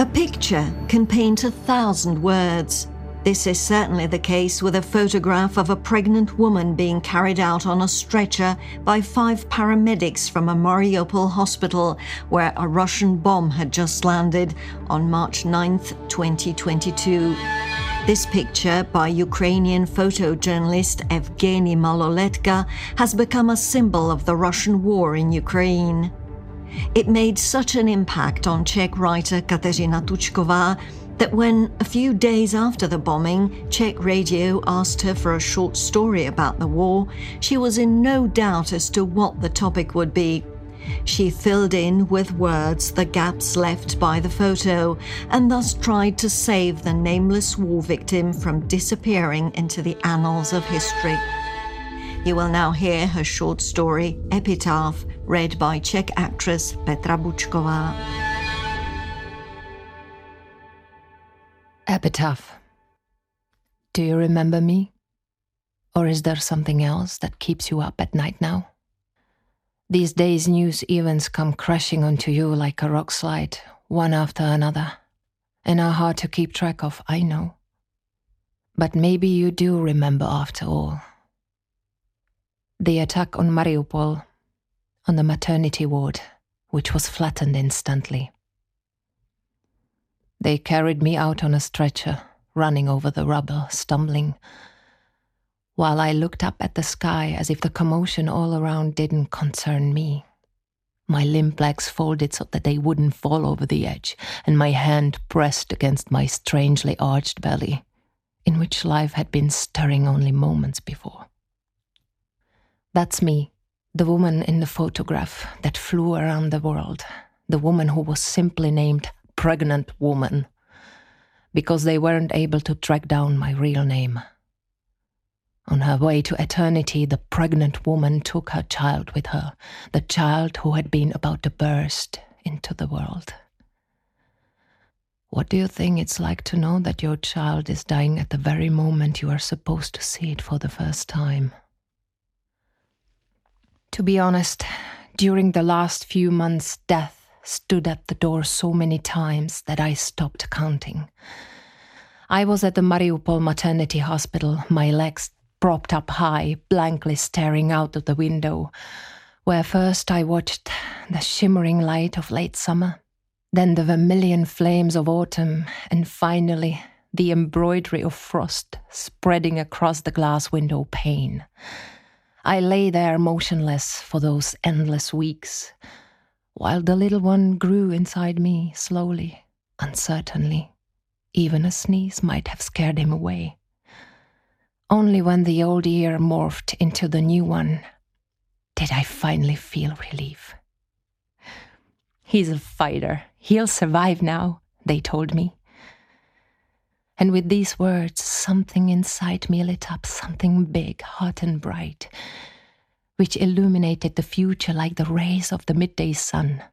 A picture can paint a thousand words. This is certainly the case with a photograph of a pregnant woman being carried out on a stretcher by five paramedics from a Mariupol hospital where a Russian bomb had just landed on March 9, 2022. This picture by Ukrainian photojournalist Evgeny Maloletka has become a symbol of the Russian war in Ukraine. It made such an impact on Czech writer Kateřina Tučková that when, a few days after the bombing, Czech radio asked her for a short story about the war, she was in no doubt as to what the topic would be. She filled in with words the gaps left by the photo and thus tried to save the nameless war victim from disappearing into the annals of history. You will now hear her short story, Epitaph, read by Czech actress Petra Bučková. Epitaph. Do you remember me? Or is there something else that keeps you up at night now? These days, news events come crashing onto you like a rock slide, one after another, and are hard to keep track of, I know. But maybe you do remember after all. The attack on Mariupol, on the maternity ward, which was flattened instantly. They carried me out on a stretcher, running over the rubble, stumbling, while I looked up at the sky as if the commotion all around didn't concern me. My limp legs folded so that they wouldn't fall over the edge, and my hand pressed against my strangely arched belly, in which life had been stirring only moments before. That's me, the woman in the photograph that flew around the world, the woman who was simply named pregnant woman because they weren't able to track down my real name. On her way to eternity, the pregnant woman took her child with her, the child who had been about to burst into the world. What do you think it's like to know that your child is dying at the very moment you are supposed to see it for the first time? To be honest, during the last few months, death stood at the door so many times that I stopped counting. I was at the Mariupol maternity hospital, my legs propped up high, blankly staring out of the window, where first I watched the shimmering light of late summer, then the vermilion flames of autumn, and finally the embroidery of frost spreading across the glass window pane. I lay there motionless for those endless weeks while the little one grew inside me slowly, uncertainly. Even a sneeze might have scared him away. Only when the old year morphed into the new one did I finally feel relief. He's a fighter. He'll survive now, they told me. And with these words, something inside me lit up, something big, hot, and bright which illuminated the future like the rays of the midday sun.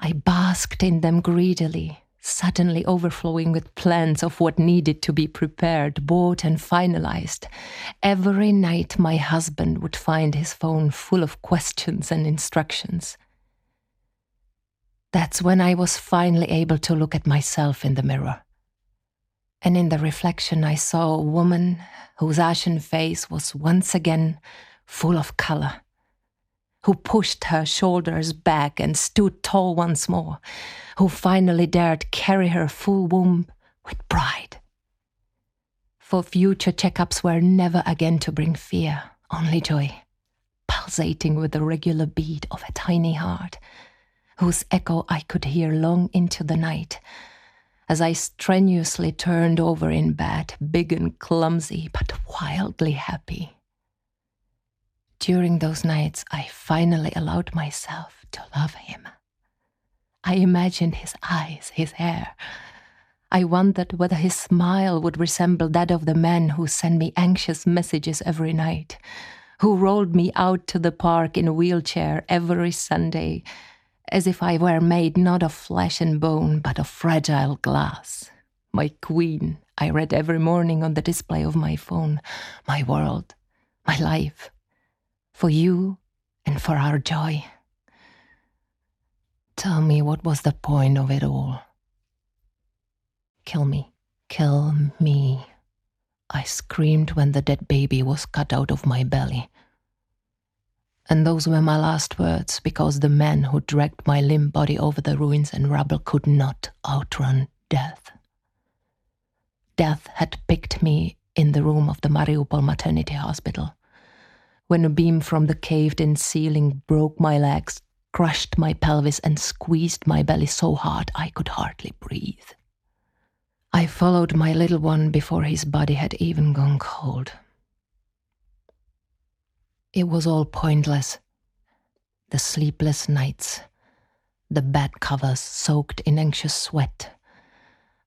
I basked in them greedily, suddenly overflowing with plans of what needed to be prepared, bought, and finalized. Every night, my husband would find his phone full of questions and instructions. That's when I was finally able to look at myself in the mirror. And in the reflection, I saw a woman whose ashen face was once again full of color, who pushed her shoulders back and stood tall once more, who finally dared carry her full womb with pride. For future checkups were never again to bring fear, only joy, pulsating with the regular beat of a tiny heart, whose echo I could hear long into the night as I strenuously turned over in bed, big and clumsy, but wildly happy. During those nights, I finally allowed myself to love him. I imagined his eyes, his hair. I wondered whether his smile would resemble that of the man who sent me anxious messages every night, who rolled me out to the park in a wheelchair every Sunday, as if I were made not of flesh and bone, but of fragile glass. My queen, I read every morning on the display of my phone, my world, my life for you and for our joy. Tell me what was the point of it all? Kill me. Kill me. I screamed when the dead baby was cut out of my belly. And those were my last words because the men who dragged my limp body over the ruins and rubble could not outrun death. Death had picked me in the room of the Mariupol maternity hospital. When a beam from the caved in ceiling broke my legs, crushed my pelvis, and squeezed my belly so hard I could hardly breathe. I followed my little one before his body had even gone cold. It was all pointless. The sleepless nights, the bed covers soaked in anxious sweat,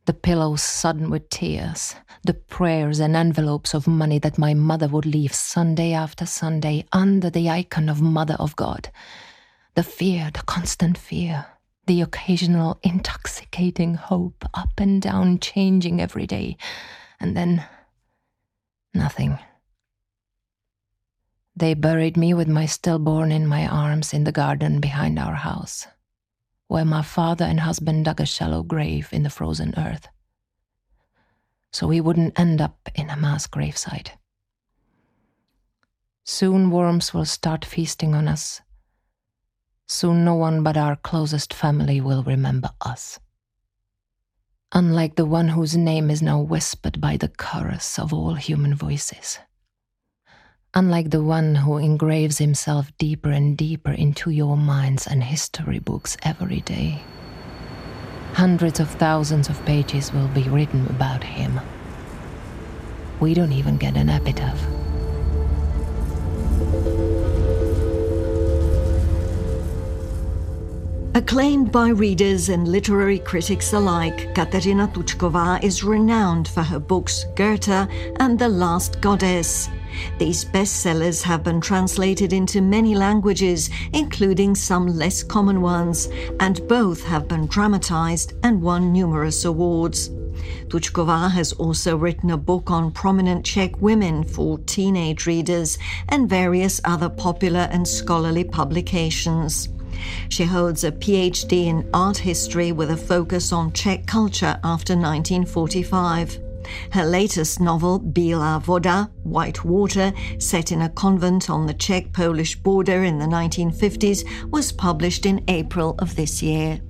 the pillows sodden with tears, the prayers and envelopes of money that my mother would leave Sunday after Sunday under the icon of Mother of God, the fear, the constant fear, the occasional intoxicating hope, up and down, changing every day, and then nothing. They buried me with my stillborn in my arms in the garden behind our house where my father and husband dug a shallow grave in the frozen earth. So we wouldn't end up in a mass gravesite. Soon worms will start feasting on us. Soon no one but our closest family will remember us. Unlike the one whose name is now whispered by the chorus of all human voices unlike the one who engraves himself deeper and deeper into your minds and history books every day. Hundreds of thousands of pages will be written about him. We don't even get an epitaph. Acclaimed by readers and literary critics alike, Kateřina Tučková is renowned for her books Gerta and The Last Goddess. These bestsellers have been translated into many languages, including some less common ones, and both have been dramatized and won numerous awards. Tučková has also written a book on prominent Czech women for teenage readers and various other popular and scholarly publications. She holds a PhD in art history with a focus on Czech culture after 1945. Her latest novel, Bílá voda, White Water, set in a convent on the Czech Polish border in the 1950s, was published in April of this year.